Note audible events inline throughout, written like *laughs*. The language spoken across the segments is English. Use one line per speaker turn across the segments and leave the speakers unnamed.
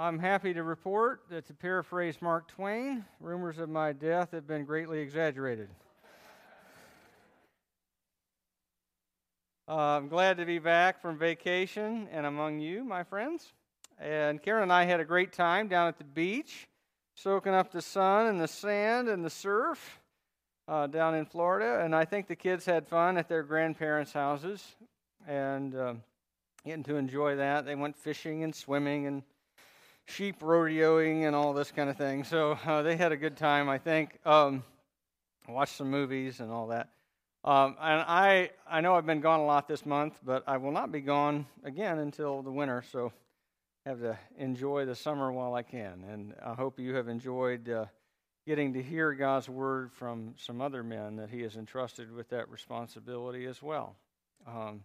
I'm happy to report that, to paraphrase Mark Twain, rumors of my death have been greatly exaggerated. Uh, I'm glad to be back from vacation and among you, my friends. And Karen and I had a great time down at the beach, soaking up the sun and the sand and the surf uh, down in Florida. And I think the kids had fun at their grandparents' houses and uh, getting to enjoy that. They went fishing and swimming and sheep rodeoing and all this kind of thing. So uh, they had a good time, I think. Um, watched some movies and all that. Um, and I, I know I've been gone a lot this month, but I will not be gone again until the winter. So have to enjoy the summer while I can. And I hope you have enjoyed uh, getting to hear God's word from some other men that He has entrusted with that responsibility as well. Um,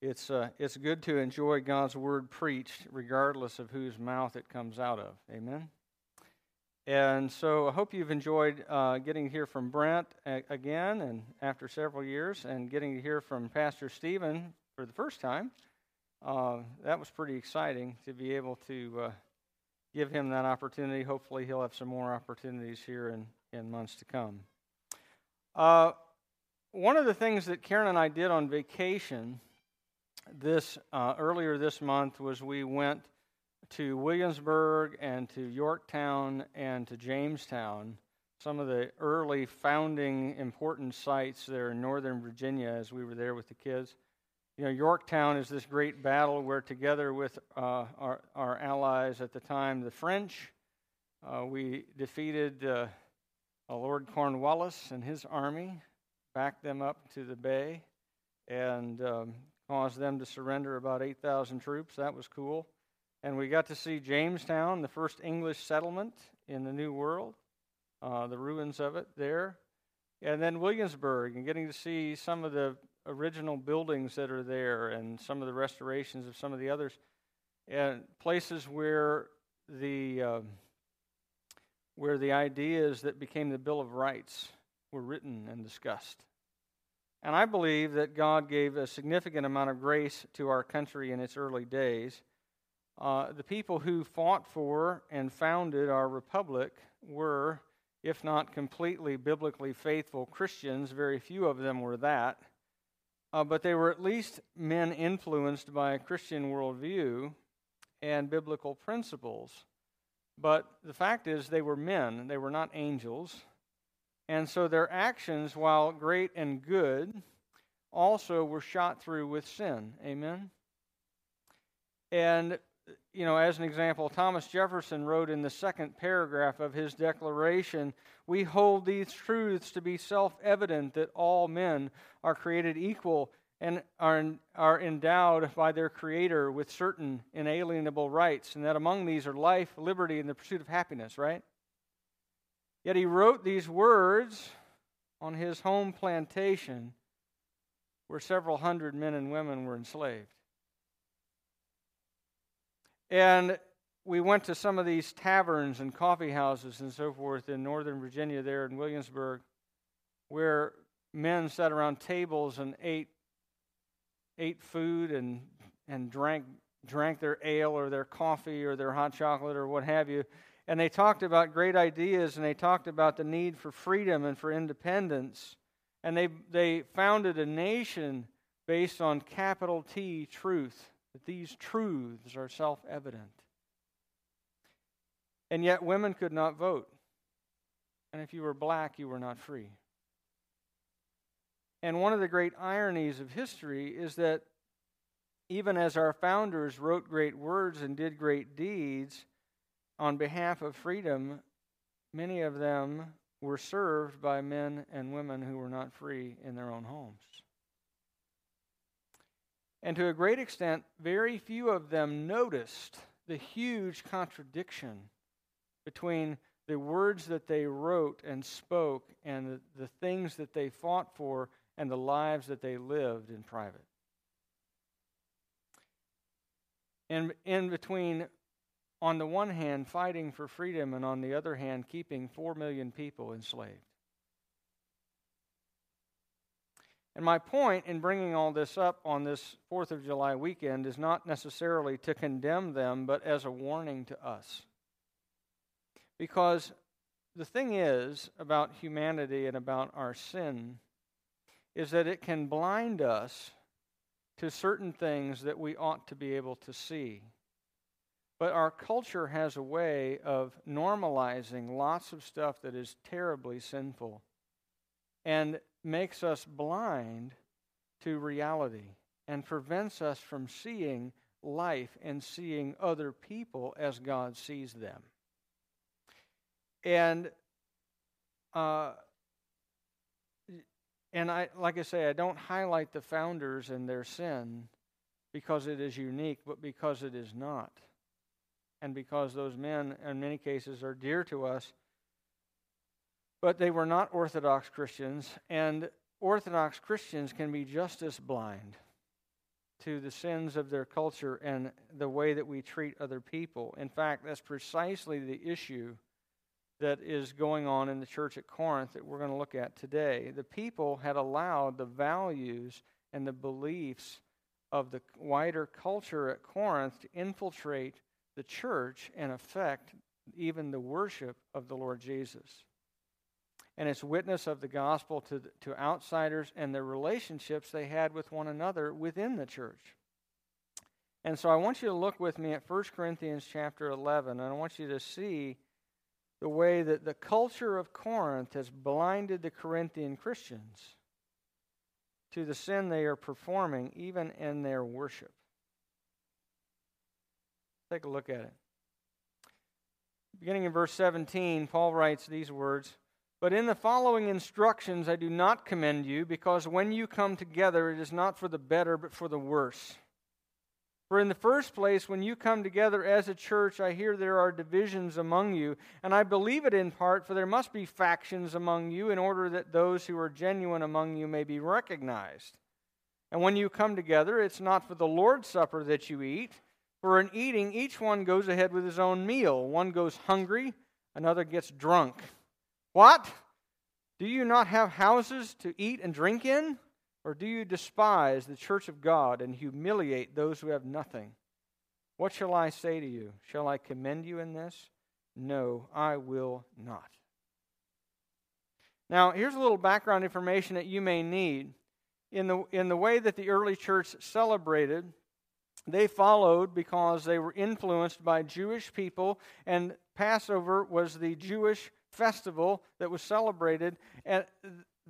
it's, uh, it's good to enjoy God's word preached, regardless of whose mouth it comes out of. Amen. And so I hope you've enjoyed uh, getting to hear from Brent a- again, and after several years, and getting to hear from Pastor Stephen for the first time. Uh, that was pretty exciting to be able to uh, give him that opportunity. Hopefully, he'll have some more opportunities here in, in months to come. Uh, one of the things that Karen and I did on vacation this uh, earlier this month was we went to Williamsburg and to Yorktown and to Jamestown, some of the early founding important sites there in northern Virginia as we were there with the kids. You know, Yorktown is this great battle where, together with uh, our, our allies at the time, the French, uh, we defeated uh, Lord Cornwallis and his army, backed them up to the bay, and um, caused them to surrender about 8,000 troops. That was cool. And we got to see Jamestown, the first English settlement in the New World, uh, the ruins of it there. And then Williamsburg, and getting to see some of the original buildings that are there and some of the restorations of some of the others. And places where the, uh, where the ideas that became the Bill of Rights were written and discussed. And I believe that God gave a significant amount of grace to our country in its early days. Uh, the people who fought for and founded our republic were, if not completely biblically faithful Christians, very few of them were that, uh, but they were at least men influenced by a Christian worldview and biblical principles. But the fact is, they were men, they were not angels. And so their actions, while great and good, also were shot through with sin. Amen? And, you know, as an example, Thomas Jefferson wrote in the second paragraph of his declaration We hold these truths to be self evident that all men are created equal and are, are endowed by their Creator with certain inalienable rights, and that among these are life, liberty, and the pursuit of happiness, right? Yet he wrote these words on his home plantation where several hundred men and women were enslaved. And we went to some of these taverns and coffee houses and so forth in Northern Virginia, there in Williamsburg, where men sat around tables and ate ate food and and drank drank their ale or their coffee or their hot chocolate or what have you and they talked about great ideas and they talked about the need for freedom and for independence. And they, they founded a nation based on capital T truth, that these truths are self evident. And yet, women could not vote. And if you were black, you were not free. And one of the great ironies of history is that even as our founders wrote great words and did great deeds, on behalf of freedom, many of them were served by men and women who were not free in their own homes. And to a great extent, very few of them noticed the huge contradiction between the words that they wrote and spoke and the, the things that they fought for and the lives that they lived in private. And in between on the one hand, fighting for freedom, and on the other hand, keeping 4 million people enslaved. And my point in bringing all this up on this 4th of July weekend is not necessarily to condemn them, but as a warning to us. Because the thing is about humanity and about our sin is that it can blind us to certain things that we ought to be able to see. But our culture has a way of normalizing lots of stuff that is terribly sinful and makes us blind to reality and prevents us from seeing life and seeing other people as God sees them. And uh, and I like I say, I don't highlight the founders and their sin because it is unique, but because it is not. And because those men, in many cases, are dear to us but they were not Orthodox Christians, and Orthodox Christians can be just as blind to the sins of their culture and the way that we treat other people. In fact, that's precisely the issue that is going on in the church at Corinth that we're going to look at today. The people had allowed the values and the beliefs of the wider culture at Corinth to infiltrate the church and affect even the worship of the Lord Jesus and its witness of the gospel to, to outsiders and the relationships they had with one another within the church. And so I want you to look with me at 1 Corinthians chapter 11, and I want you to see the way that the culture of Corinth has blinded the Corinthian Christians to the sin they are performing, even in their worship. Take a look at it. Beginning in verse 17, Paul writes these words. But in the following instructions I do not commend you, because when you come together, it is not for the better, but for the worse. For in the first place, when you come together as a church, I hear there are divisions among you, and I believe it in part, for there must be factions among you, in order that those who are genuine among you may be recognized. And when you come together, it's not for the Lord's Supper that you eat, for in eating, each one goes ahead with his own meal. One goes hungry, another gets drunk. What? Do you not have houses to eat and drink in? Or do you despise the church of God and humiliate those who have nothing? What shall I say to you? Shall I commend you in this? No, I will not. Now, here's a little background information that you may need. In the, in the way that the early church celebrated, they followed because they were influenced by Jewish people, and Passover was the Jewish festival that was celebrated and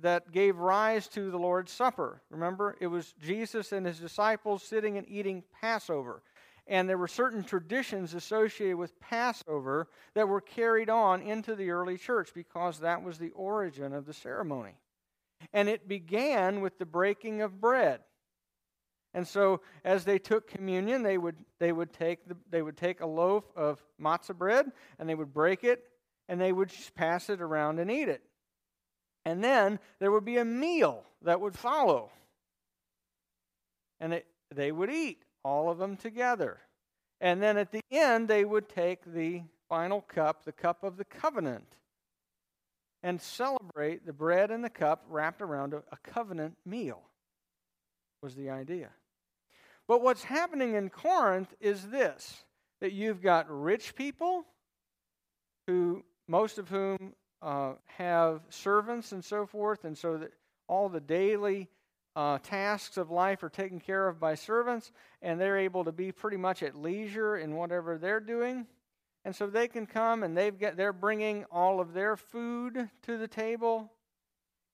that gave rise to the Lord's Supper. Remember, it was Jesus and his disciples sitting and eating Passover. And there were certain traditions associated with Passover that were carried on into the early church because that was the origin of the ceremony. And it began with the breaking of bread. And so, as they took communion, they would, they would, take, the, they would take a loaf of matzah bread and they would break it and they would just pass it around and eat it. And then there would be a meal that would follow. And it, they would eat, all of them together. And then at the end, they would take the final cup, the cup of the covenant, and celebrate the bread and the cup wrapped around a, a covenant meal, was the idea. But what's happening in Corinth is this that you've got rich people who most of whom uh, have servants and so forth, and so that all the daily uh, tasks of life are taken care of by servants, and they're able to be pretty much at leisure in whatever they're doing. And so they can come and they've got, they're bringing all of their food to the table,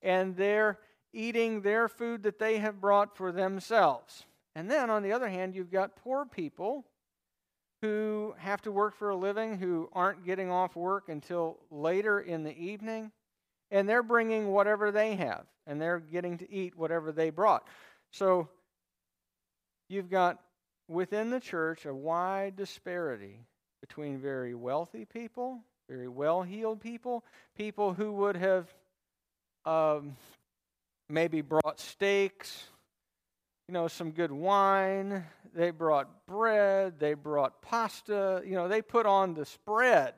and they're eating their food that they have brought for themselves. And then on the other hand, you've got poor people who have to work for a living who aren't getting off work until later in the evening, and they're bringing whatever they have, and they're getting to eat whatever they brought. So you've got within the church a wide disparity between very wealthy people, very well heeled people, people who would have um, maybe brought steaks you know, some good wine. They brought bread. They brought pasta. You know, they put on the spread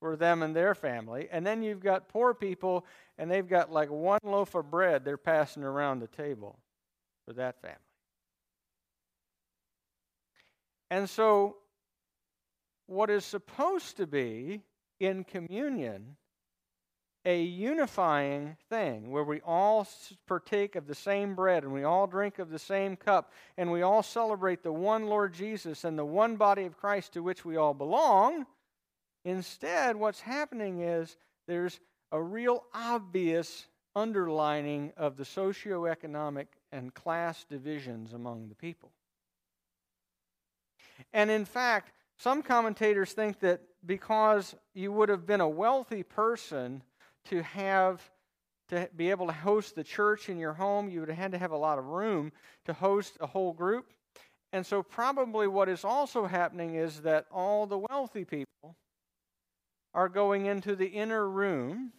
for them and their family. And then you've got poor people, and they've got like one loaf of bread they're passing around the table for that family. And so, what is supposed to be in communion a unifying thing where we all partake of the same bread and we all drink of the same cup and we all celebrate the one Lord Jesus and the one body of Christ to which we all belong. Instead, what's happening is there's a real obvious underlining of the socioeconomic and class divisions among the people. And in fact, some commentators think that because you would have been a wealthy person to have to be able to host the church in your home, you would have had to have a lot of room to host a whole group. And so, probably what is also happening is that all the wealthy people are going into the inner room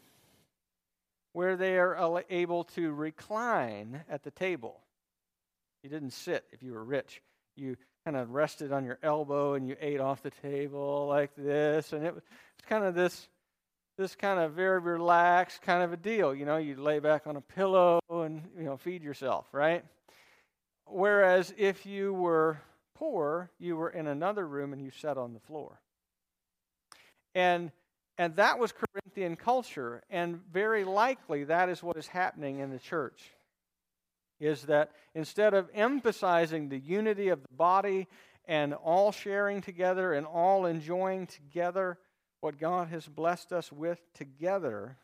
where they are able to recline at the table. You didn't sit if you were rich. You kind of rested on your elbow and you ate off the table like this. And it was kind of this this kind of very relaxed kind of a deal. You know, you lay back on a pillow and, you know, feed yourself, right? Whereas if you were poor, you were in another room and you sat on the floor. And and that was Corinthian culture, and very likely that is what is happening in the church. Is that instead of emphasizing the unity of the body and all sharing together and all enjoying together, what God has blessed us with together,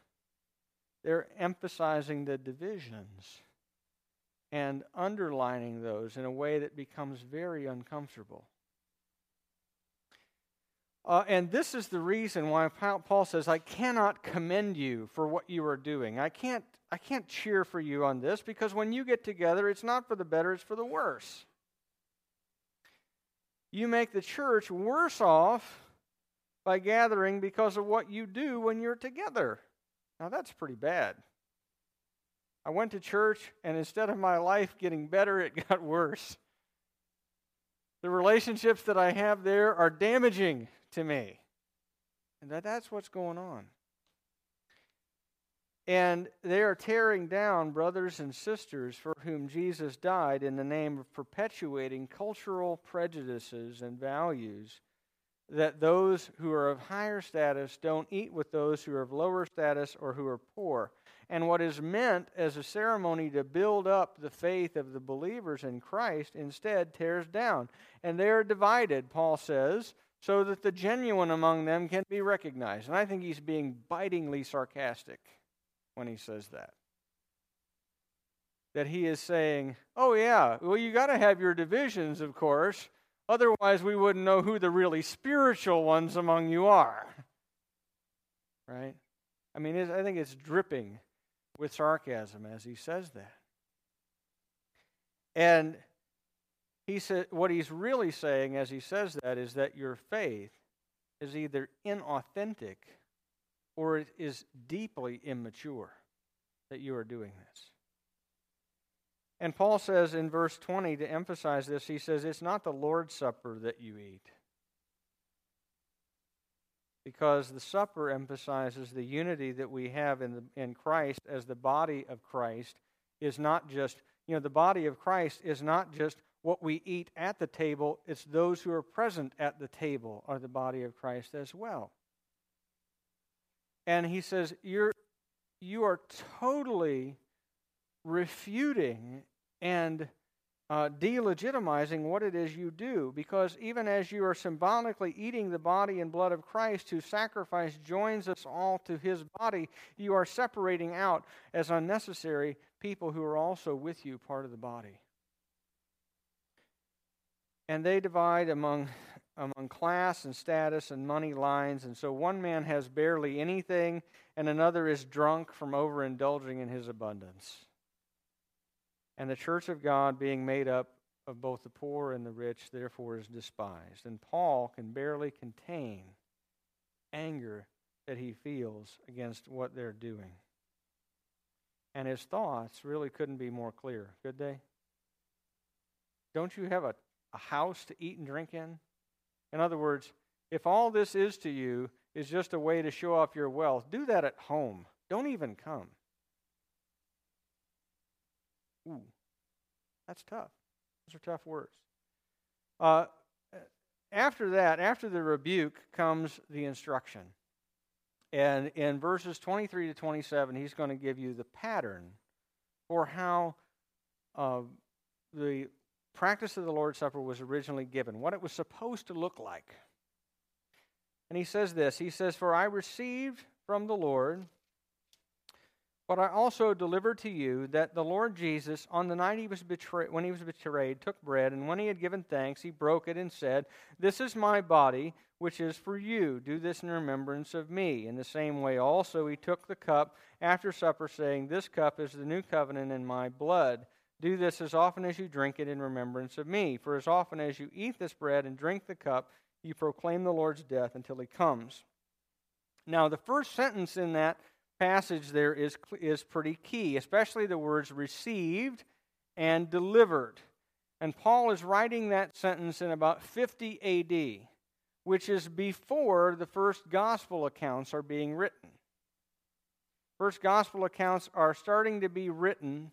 they're emphasizing the divisions and underlining those in a way that becomes very uncomfortable. Uh, and this is the reason why Paul says, I cannot commend you for what you are doing. I can't, I can't cheer for you on this because when you get together, it's not for the better, it's for the worse. You make the church worse off by gathering because of what you do when you're together. Now, that's pretty bad. I went to church, and instead of my life getting better, it *laughs* got worse. The relationships that I have there are damaging to me. And that, that's what's going on. And they are tearing down brothers and sisters for whom Jesus died in the name of perpetuating cultural prejudices and values that those who are of higher status don't eat with those who are of lower status or who are poor. And what is meant as a ceremony to build up the faith of the believers in Christ instead tears down. And they are divided, Paul says, so that the genuine among them can be recognized. And I think he's being bitingly sarcastic when he says that. That he is saying, oh, yeah, well, you got to have your divisions, of course Otherwise, we wouldn't know who the really spiritual ones among you are. Right? I mean, I think it's dripping with sarcasm as he says that. And he said, what he's really saying as he says that is that your faith is either inauthentic or it is deeply immature that you are doing this. And Paul says in verse 20 to emphasize this, he says, It's not the Lord's Supper that you eat. Because the supper emphasizes the unity that we have in, the, in Christ as the body of Christ is not just, you know, the body of Christ is not just what we eat at the table, it's those who are present at the table are the body of Christ as well. And he says, You're, you are totally refuting and uh, delegitimizing what it is you do. Because even as you are symbolically eating the body and blood of Christ, whose sacrifice joins us all to his body, you are separating out as unnecessary people who are also with you part of the body. And they divide among among class and status and money lines. And so one man has barely anything, and another is drunk from overindulging in his abundance and the church of God, being made up of both the poor and the rich, therefore is despised. And Paul can barely contain anger that he feels against what they're doing. And his thoughts really couldn't be more clear, could they? Don't you have a, a house to eat and drink in? In other words, if all this is to you is just a way to show off your wealth, do that at home. Don't even come. Ooh, that's tough. Those are tough words. Uh, after that, after the rebuke, comes the instruction. And in verses 23 to 27, he's going to give you the pattern for how uh, the practice of the Lord's Supper was originally given, what it was supposed to look like. And he says this He says, For I received from the Lord but I also delivered to you that the Lord Jesus, on the night he was betrayed, when he was betrayed, took bread, and when he had given thanks, he broke it and said, "This is my body, which is for you. Do this in remembrance of me." In the same way, also he took the cup after supper, saying, "This cup is the new covenant in my blood. Do this as often as you drink it in remembrance of me. For as often as you eat this bread and drink the cup, you proclaim the Lord's death until he comes." Now, the first sentence in that passage there is, is pretty key, especially the words received and delivered. And Paul is writing that sentence in about 50 AD, which is before the first gospel accounts are being written. First gospel accounts are starting to be written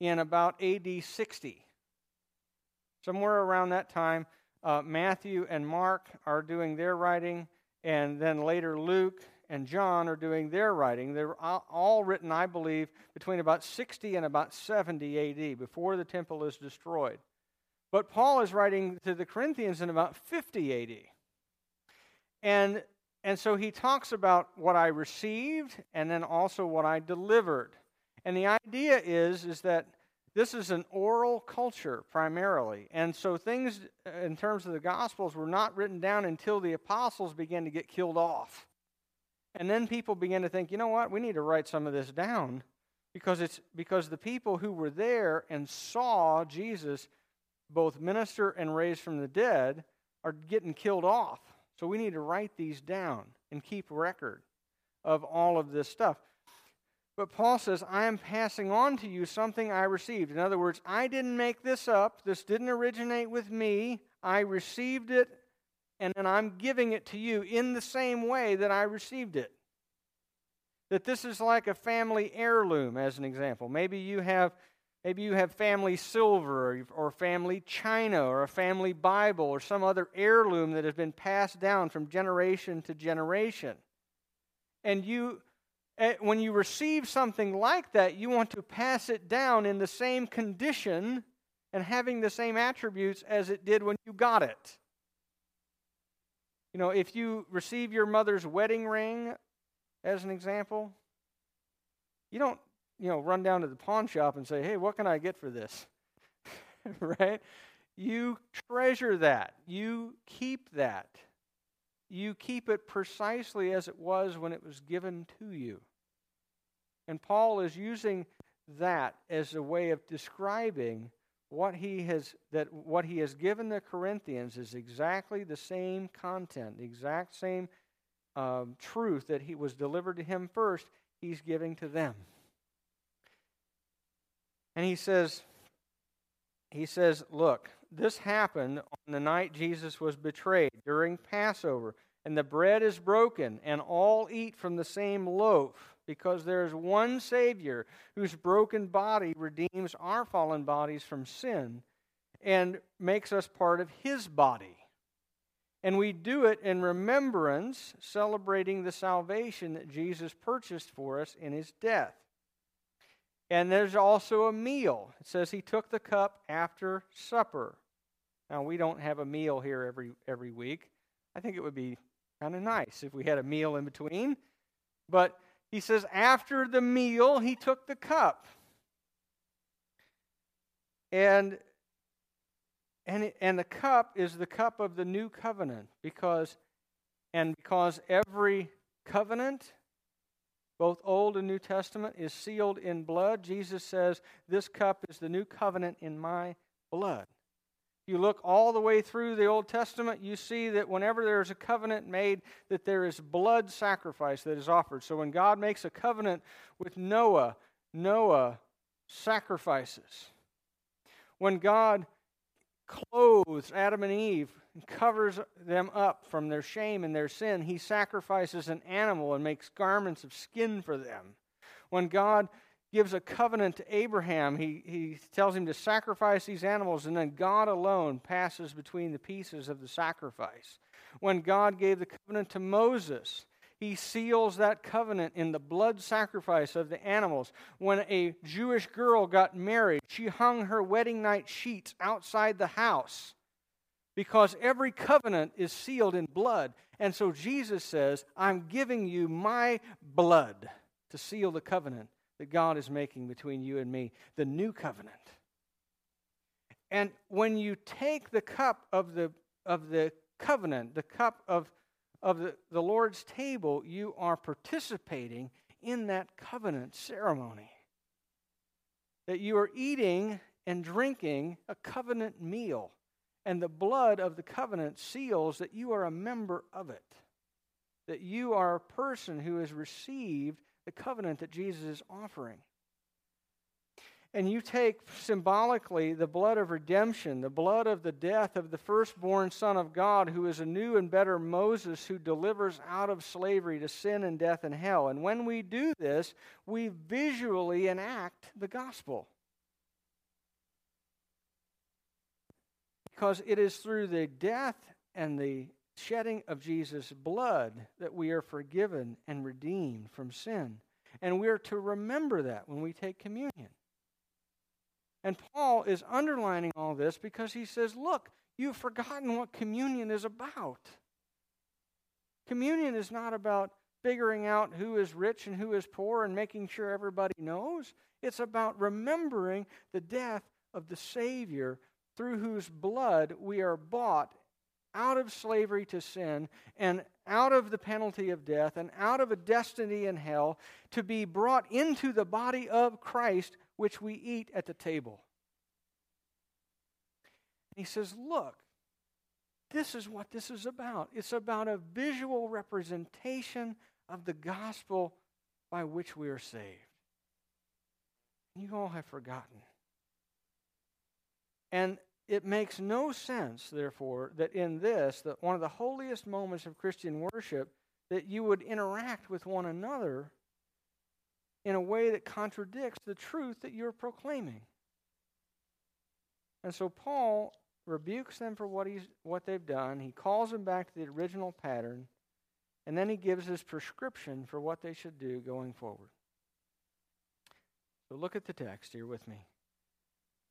in about AD 60. Somewhere around that time, uh, Matthew and Mark are doing their writing, and then later Luke and John are doing their writing. They're all written, I believe, between about 60 and about 70 AD, before the temple is destroyed. But Paul is writing to the Corinthians in about 50 AD. And, and so he talks about what I received and then also what I delivered. And the idea is, is that this is an oral culture primarily. And so things uh, in terms of the Gospels were not written down until the apostles began to get killed off. And then people began to think, you know what, we need to write some of this down because it's because the people who were there and saw Jesus both minister and raised from the dead are getting killed off. So we need to write these down and keep record of all of this stuff. But Paul says, I am passing on to you something I received. In other words, I didn't make this up. This didn't originate with me. I received it and then I'm giving it to you in the same way that I received it. That this is like a family heirloom, as an example. Maybe you have, maybe you have family silver or, family china or a family Bible or some other heirloom that has been passed down from generation to generation. And you, eh, when you receive something like that, you want to pass it down in the same condition and having the same attributes as it did when you got it. You know, if you receive your mother's wedding ring, as an example, you don't, you know, run down to the pawn shop and say, hey, what can I get for this? *laughs* right? You treasure that. You keep that. You keep it precisely as it was when it was given to you. And Paul is using that as a way of describing what he has that what he has given the Corinthians is exactly the same content, the exact same um, truth that he was delivered to him first. He's giving to them, and he says, he says, look, this happened on the night Jesus was betrayed during Passover, and the bread is broken, and all eat from the same loaf because there is one Savior whose broken body redeems our fallen bodies from sin and makes us part of His body. And we do it in remembrance, celebrating the salvation that Jesus purchased for us in His death. And there's also a meal. It says He took the cup after supper. Now, we don't have a meal here every, every week. I think it would be kind of nice if we had a meal in between. But he says, after the meal, he took the cup. And, and, and the cup is the cup of the new covenant because, and because every covenant, both Old and New Testament, is sealed in blood, Jesus says, This cup is the new covenant in my blood you look all the way through the Old Testament, you see that whenever there is a covenant made, that there is blood sacrifice that is offered. So when God makes a covenant with Noah, Noah sacrifices. When God clothes Adam and Eve and covers them up from their shame and their sin, he sacrifices an animal and makes garments of skin for them. When God gives a covenant to Abraham, he, he tells him to sacrifice these animals, and then God alone passes between the pieces of the sacrifice. When God gave the covenant to Moses, he seals that covenant in the blood sacrifice of the animals. When a Jewish girl got married, she hung her wedding night sheets outside the house because every covenant is sealed in blood. And so Jesus says, I'm giving you my blood to seal the covenant that God is making between you and me, the new covenant. And when you take the cup of the, of the covenant, the cup of of the, the Lord's table, you are participating in that covenant ceremony. That you are eating and drinking a covenant meal, and the blood of the covenant seals that you are a member of it. That you are a person who has received the covenant that Jesus is offering and you take symbolically the blood of redemption, the blood of the death of the firstborn Son of God, who is a new and better Moses who delivers out of slavery to sin and death and hell. And when we do this, we visually enact the gospel. Because it is through the death and the shedding of Jesus' blood that we are forgiven and redeemed from sin. And we are to remember that when we take communion. And Paul is underlining all this because he says, Look, you've forgotten what communion is about. Communion is not about figuring out who is rich and who is poor and making sure everybody knows. It's about remembering the death of the Savior through whose blood we are bought out of slavery to sin and out of the penalty of death and out of a destiny in hell to be brought into the body of Christ which we eat at the table. he says, Look, this is what this is about. It's about a visual representation of the gospel by which we are saved. You all have forgotten. And it makes no sense, therefore, that in this, that one of the holiest moments of Christian worship, that you would interact with one another in a way that contradicts the truth that you're proclaiming. And so Paul rebukes them for what, he's, what they've done. He calls them back to the original pattern, and then he gives his prescription for what they should do going forward. So look at the text here with me.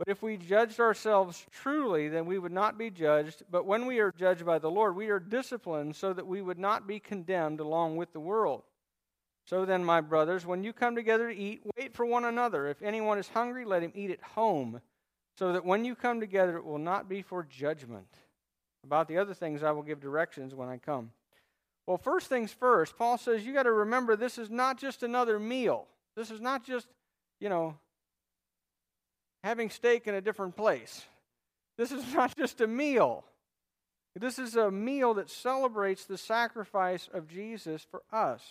But if we judged ourselves truly, then we would not be judged. But when we are judged by the Lord, we are disciplined so that we would not be condemned along with the world. So then, my brothers, when you come together to eat, wait for one another. If anyone is hungry, let him eat at home so that when you come together, it will not be for judgment. About the other things, I will give directions when I come. Well, first things first, Paul says you got to remember this is not just another meal. This is not just, you know, having steak in a different place. This is *laughs* not just a meal. This is a meal that celebrates the sacrifice of Jesus for us.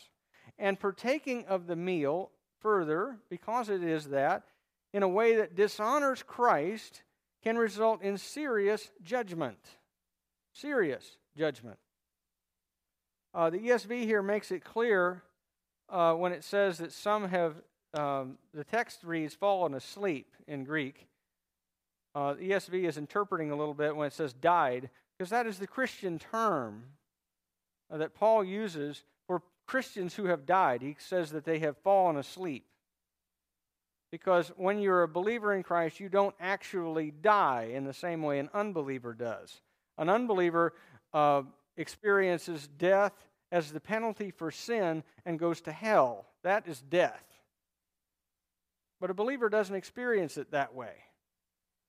And partaking of the meal further, because it is that, in a way that dishonors Christ can result in serious judgment. Serious judgment. Uh, the ESV here makes it clear uh, when it says that some have, um, the text reads, fallen asleep in Greek. Uh, ESV is interpreting a little bit when it says died, because that is the Christian term that Paul uses for Christians who have died. He says that they have fallen asleep. Because when you're a believer in Christ, you don't actually die in the same way an unbeliever does. An unbeliever uh, experiences death as the penalty for sin and goes to hell. That is death. But a believer doesn't experience it that way.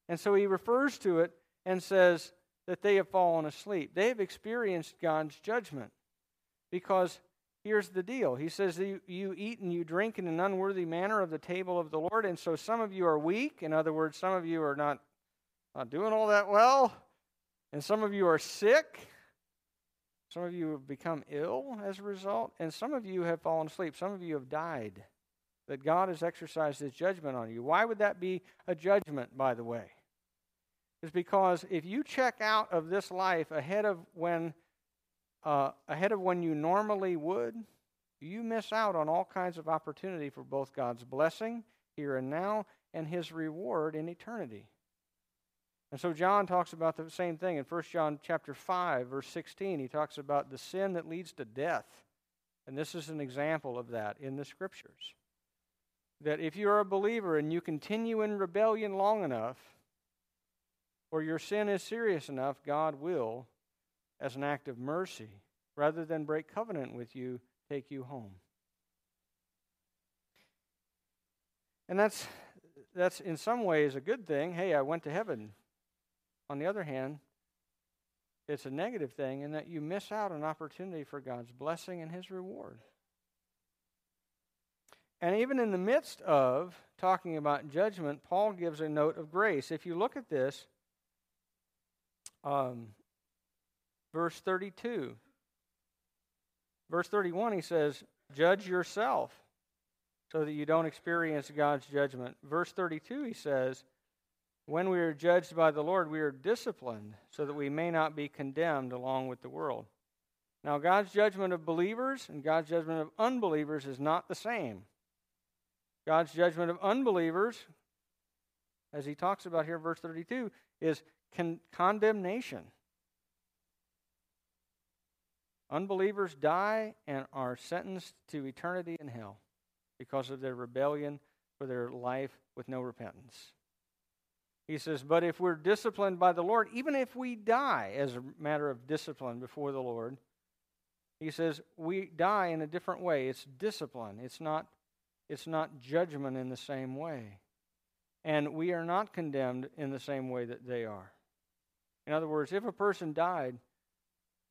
And so he refers to it and says that they have fallen asleep. They have experienced God's judgment because here's the deal. He says, you, you eat and you drink in an unworthy manner of the table of the Lord. And so some of you are weak. In other words, some of you are not, not doing all that well. And some of you are sick. Some of you have become ill as a result. And some of you have fallen asleep. Some of you have died. That God has exercised his judgment on you. Why would that be a judgment, by the way? It's because if you check out of this life ahead of when uh, ahead of when you normally would, you miss out on all kinds of opportunity for both God's blessing here and now and his reward in eternity. And so John talks about the same thing in 1 John chapter 5 verse 16. He talks about the sin that leads to death. And this is an example of that in the scriptures. That if you are a believer and you continue in rebellion long enough or your sin is serious enough, God will as an act of mercy, rather than break covenant with you, take you home. And that's, that's in some ways a good thing. Hey, I went to heaven. On the other hand, it's a negative thing in that you miss out an opportunity for God's blessing and His reward. And even in the midst of talking about judgment, Paul gives a note of grace. If you look at this, um, verse 32. Verse 31, he says, Judge yourself so that you don't experience God's judgment. Verse 32, he says, When we are judged by the Lord, we are disciplined so that we may not be condemned along with the world. Now, God's judgment of believers and God's judgment of unbelievers is not the same. God's judgment of unbelievers, as he talks about here, verse 32, is con- condemnation. Unbelievers die and are sentenced to eternity in hell because of their rebellion for their life with no repentance. He says, But if we're disciplined by the Lord, even if we die as a matter of discipline before the Lord, he says, we die in a different way. It's discipline, it's not, it's not judgment in the same way. And we are not condemned in the same way that they are. In other words, if a person died,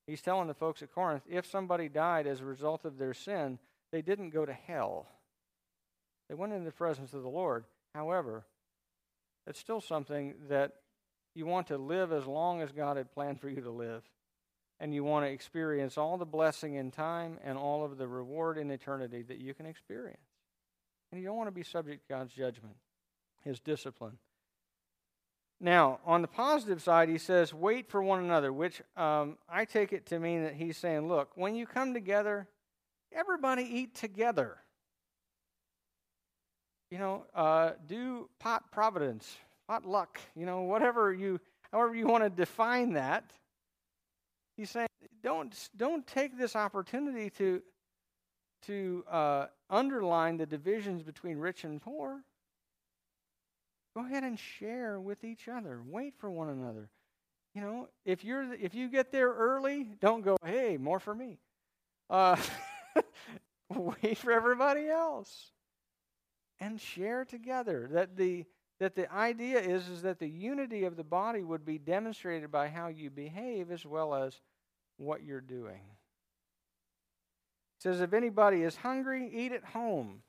He's telling the folks at Corinth if somebody died as a result of their sin, they didn't go to hell. They went into the presence of the Lord. However, it's still something that you want to live as long as God had planned for you to live. And you want to experience all the blessing in time and all of the reward in eternity that you can experience. And you don't want to be subject to God's judgment, His discipline. Now, on the positive side, he says, wait for one another, which um, I take it to mean that he's saying, look, when you come together, everybody eat together. You know, uh, do pot providence, pot luck, you know, whatever you, however you want to define that. He's saying, don't, don't take this opportunity to, to uh, underline the divisions between rich and poor. Go ahead and share with each other. Wait for one another. You know, if you're if you get there early, don't go, "Hey, more for me." Uh, *laughs* wait for everybody else, and share together. That the that the idea is is that the unity of the body would be demonstrated by how you behave as well as what you're doing. Says, if anybody is hungry, eat at home.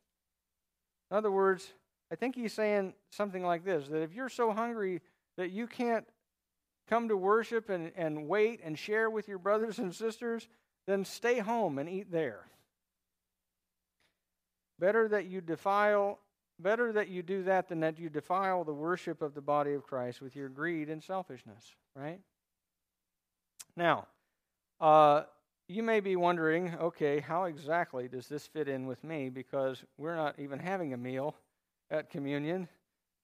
In other words, I think he's saying something like this that if you're so hungry that you can't come to worship and, and wait and share with your brothers and sisters, then stay home and eat there. Better that you defile, better that you do that than that you defile the worship of the body of Christ with your greed and selfishness, right? Now, uh, you may be wondering, okay, how exactly does this fit in with me? Because we're not even having a meal at communion.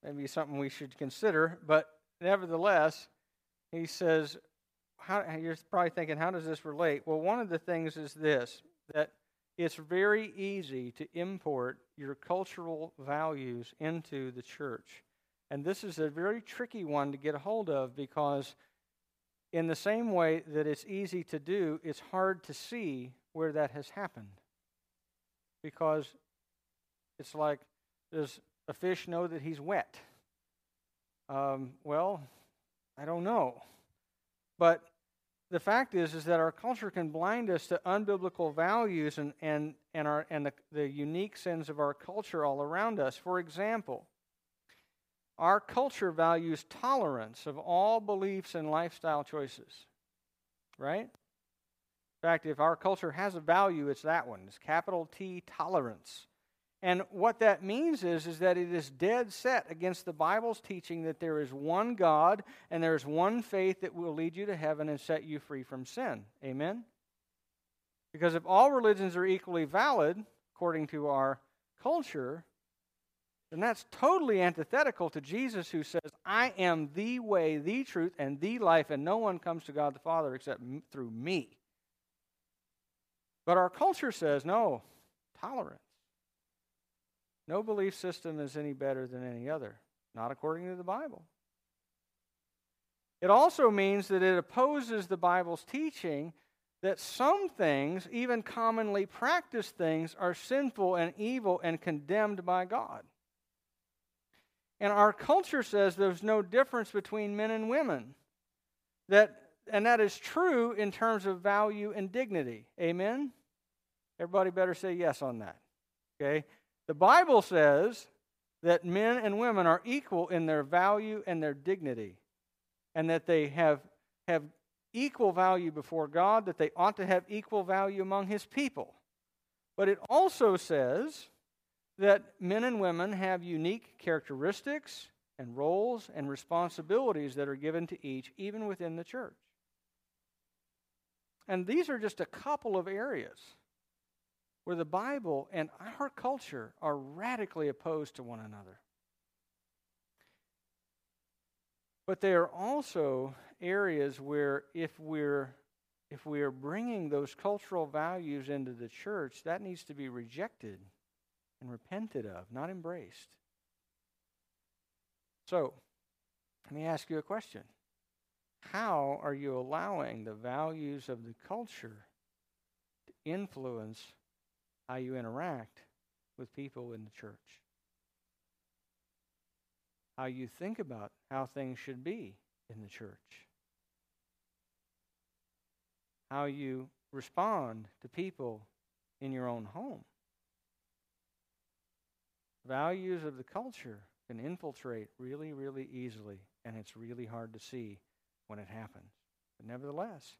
Maybe something we should consider. But nevertheless, he says, how, you're probably thinking, how does this relate? Well, one of the things is this that it's very easy to import your cultural values into the church. And this is a very tricky one to get a hold of because, in the same way that it's easy to do, it's hard to see where that has happened. Because it's like, does a fish know that he's wet? Um, well, I don't know. But the fact is, is that our culture can blind us to unbiblical values and, and, and, our, and the, the unique sins of our culture all around us. For example, our culture values tolerance of all beliefs and lifestyle choices, right? In fact, if our culture has a value, it's that one. It's capital T tolerance. And what that means is, is that it is dead set against the Bible's teaching that there is one God and there is one faith that will lead you to heaven and set you free from sin. Amen? Because if all religions are equally valid, according to our culture, then that's totally antithetical to Jesus, who says, I am the way, the truth, and the life, and no one comes to God the Father except through me. But our culture says, no, tolerance. No belief system is any better than any other, not according to the Bible. It also means that it opposes the Bible's teaching that some things, even commonly practiced things, are sinful and evil and condemned by God. And our culture says there's no difference between men and women. That, and that is true in terms of value and dignity. Amen? Everybody better say yes on that. Okay? The Bible says that men and women are equal in their value and their dignity, and that they have, have equal value before God, that they ought to have equal value among His people. But it also says that men and women have unique characteristics and roles and responsibilities that are given to each, even within the church. And these are just a couple of areas where the Bible and our culture are radically opposed to one another. But they are also areas where if we're if we are bringing those cultural values into the church, that needs to be rejected and repented of, not embraced. So, let me ask you a question. How are you allowing the values of the culture to influence how you interact with people in the church, how you think about how things should be in the church, how you respond to people in your own home. Values of the culture can infiltrate really, really easily, and it's really hard to see when it happens. But nevertheless,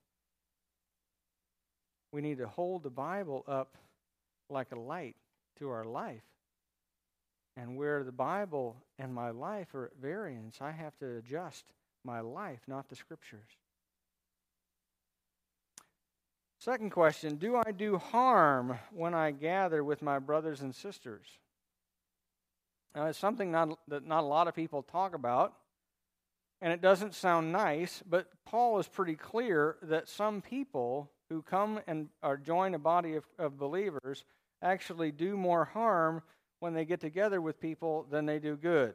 we need to hold the Bible up like a light to our life. And where the Bible and my life are at variance, I have to adjust my life, not the scriptures. Second question Do I do harm when I gather with my brothers and sisters? Now, it's something not, that not a lot of people talk about, and it doesn't sound nice, but Paul is pretty clear that some people who come and are join a body of, of believers actually do more harm when they get together with people than they do good.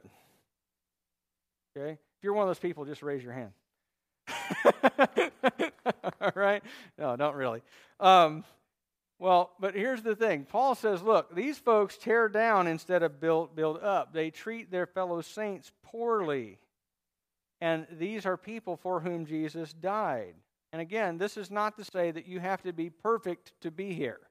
Okay? If you're one of those people, just raise your hand. *laughs* All right? No, don't really. Um, well, but here's the thing. Paul says, look, these folks tear down instead of build, build up. They treat their fellow saints poorly. And these are people for whom Jesus died. And again, this is not to say that you have to be perfect to be here.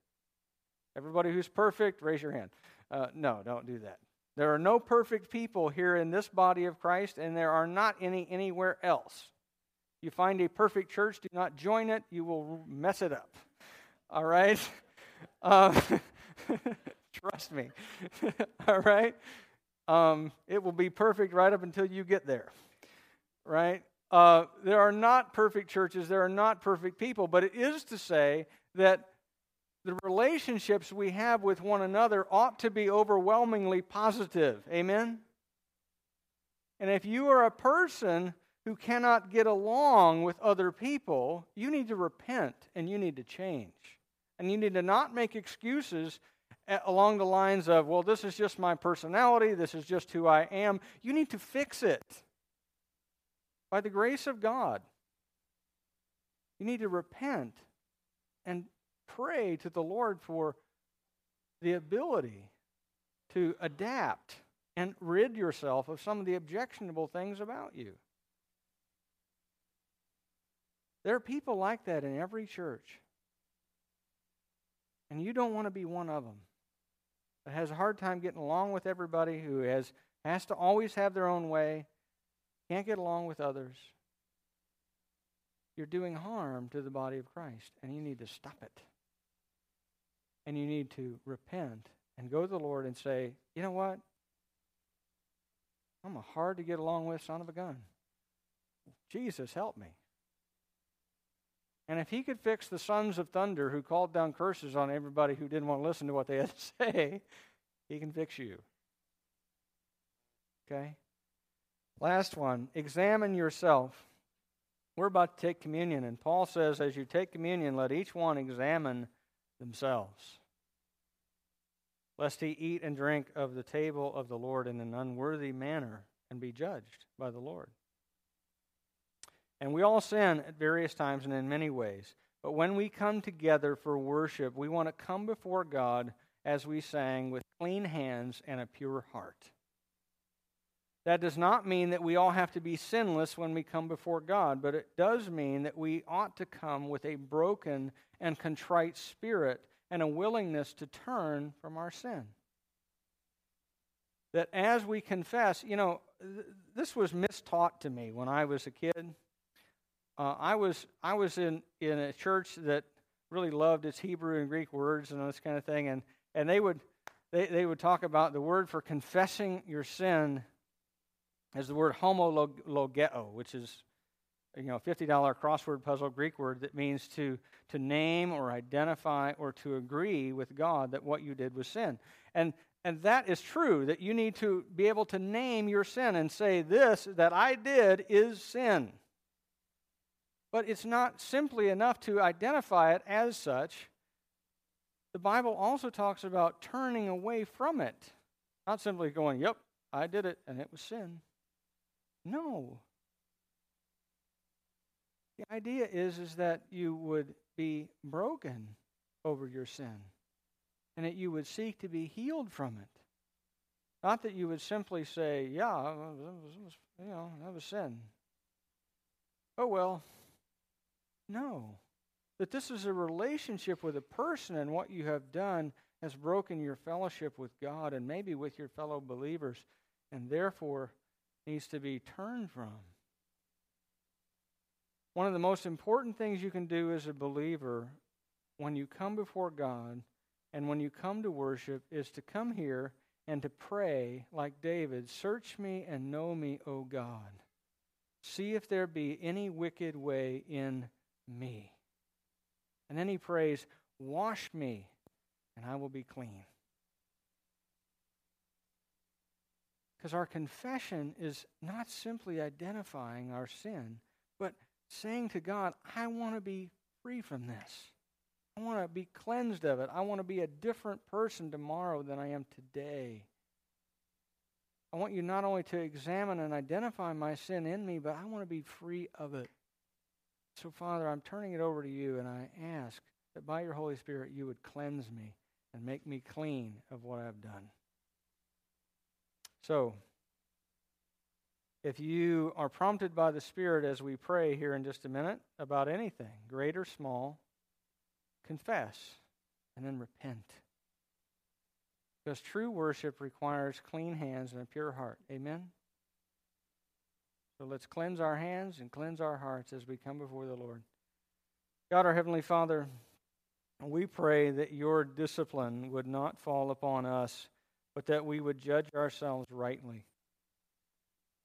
Everybody who's perfect, raise your hand. Uh, no, don't do that. There are no perfect people here in this body of Christ, and there are not any anywhere else. You find a perfect church, do not join it. You will mess it up. All right? *laughs* Um, *laughs* trust me. *laughs* All right? Um, it will be perfect right up until you get there. Right? Uh, there are not perfect churches, there are not perfect people, but it is to say that the relationships we have with one another ought to be overwhelmingly positive. Amen? And if you are a person who cannot get along with other people, you need to repent and you need to change. And you need to not make excuses eh, along the lines of, well, this is just my personality, this is just who I am. You need to fix it by the grace of God. You need to repent and pray to the Lord for the ability to adapt and rid yourself of some of the objectionable things about you. There are people like that in every church. And you don't want to be one of them that has a hard time getting along with everybody, who has, has to always have their own way, can't get along with others. You're doing harm to the body of Christ, and you need to stop it. And you need to repent and go to the Lord and say, you know what? I'm a hard to get along with son of a gun. Jesus, help me. And if he could fix the sons of thunder who called down curses on everybody who didn't want to listen to what they had to *laughs* say, he can fix you. Okay? Last one examine yourself. We're about to take communion, and Paul says, as you take communion, let each one examine themselves, lest he eat and drink of the table of the Lord in an unworthy manner and be judged by the Lord. And we all sin at various times and in many ways. But when we come together for worship, we want to come before God, as we sang, with clean hands and a pure heart. That does not mean that we all have to be sinless when we come before God, but it does mean that we ought to come with a broken and contrite spirit and a willingness to turn from our sin. That as we confess, you know, th- this was mistaught to me when I was a kid. Uh, I was I was in in a church that really loved its Hebrew and Greek words and this kind of thing, and and they would they, they would talk about the word for confessing your sin as the word homologeo, which is you know, $50 crossword puzzle Greek word that means to, to name or identify or to agree with God that what you did was sin. And, and that is true, that you need to be able to name your sin and say, This that I did is sin. But it's not simply enough to identify it as such. The Bible also talks about turning away from it, not simply going, Yep, I did it and it was sin. No. The idea is, is that you would be broken over your sin and that you would seek to be healed from it. Not that you would simply say, yeah, you know, that was sin. Oh, well. No. That this is a relationship with a person and what you have done has broken your fellowship with God and maybe with your fellow believers and therefore needs to be turned from. One of the most important things you can do as a believer when you come before God and when you come to worship is to come here and to pray like David Search me and know me, O God. See if there be any wicked way in me. And then he prays, Wash me, and I will be clean. Because our confession is not simply identifying our sin, but saying to God, I want to be free from this. I want to be cleansed of it. I want to be a different person tomorrow than I am today. I want you not only to examine and identify my sin in me, but I want to be free of it. So, Father, I'm turning it over to you, and I ask that by your Holy Spirit you would cleanse me and make me clean of what I've done. So, if you are prompted by the Spirit as we pray here in just a minute about anything, great or small, confess and then repent. Because true worship requires clean hands and a pure heart. Amen? So let's cleanse our hands and cleanse our hearts as we come before the Lord. God, our Heavenly Father, we pray that your discipline would not fall upon us, but that we would judge ourselves rightly.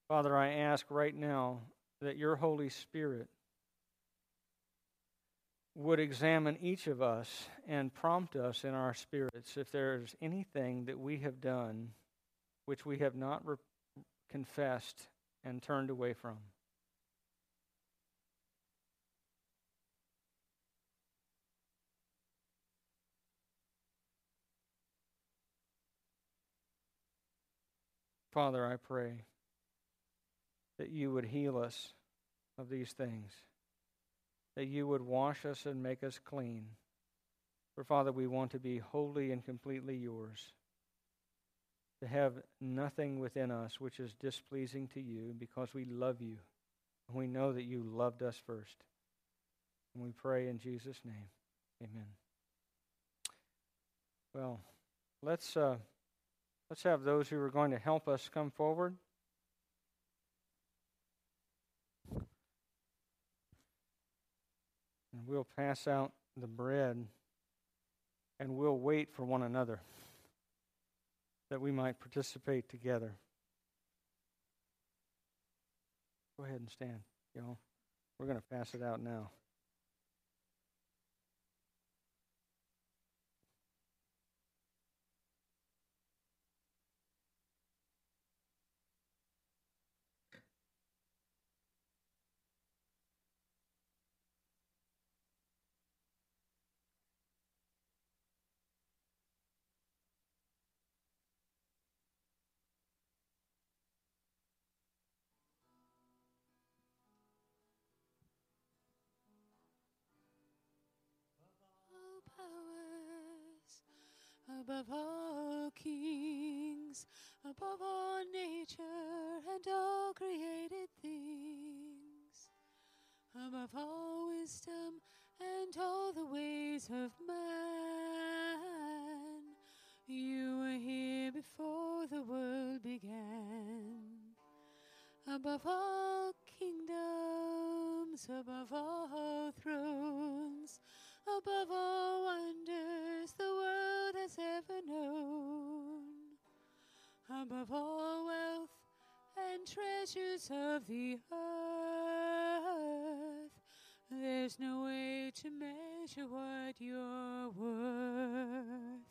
Father, I ask right now that your Holy Spirit would examine each of us and prompt us in our spirits if there's anything that we have done which we have not re- confessed and turned away from. Father, I pray that you would heal us of these things, that you would wash us and make us clean. For, Father, we want to be wholly and completely yours, to have nothing within us which is displeasing to you because we love you and we know that you loved us first. And we pray in Jesus' name. Amen. Well, let's uh, let's have those who are going to help us come forward. And we'll pass out the bread and we'll wait for one another that we might participate together. Go ahead and stand, y'all. We're going to pass it out now.
Above all kings, above all nature and all created things, above all wisdom and all the ways of man. You were here before the world began. Above all kingdoms, above all thrones, above all wonders the world has ever known, above all wealth and treasures of the earth. There's no way to measure what you're worth.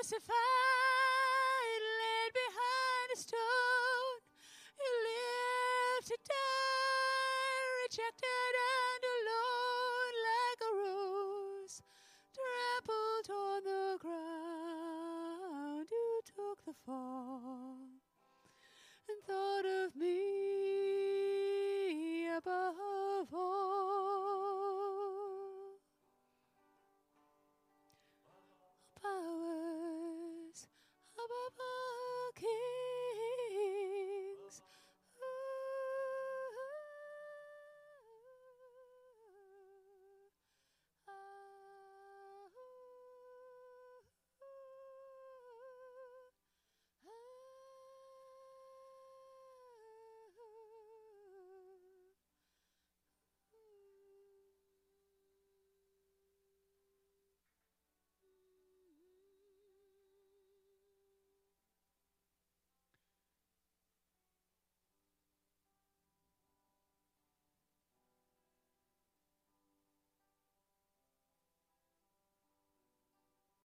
Crucified, laid behind a stone, fall and thought of me above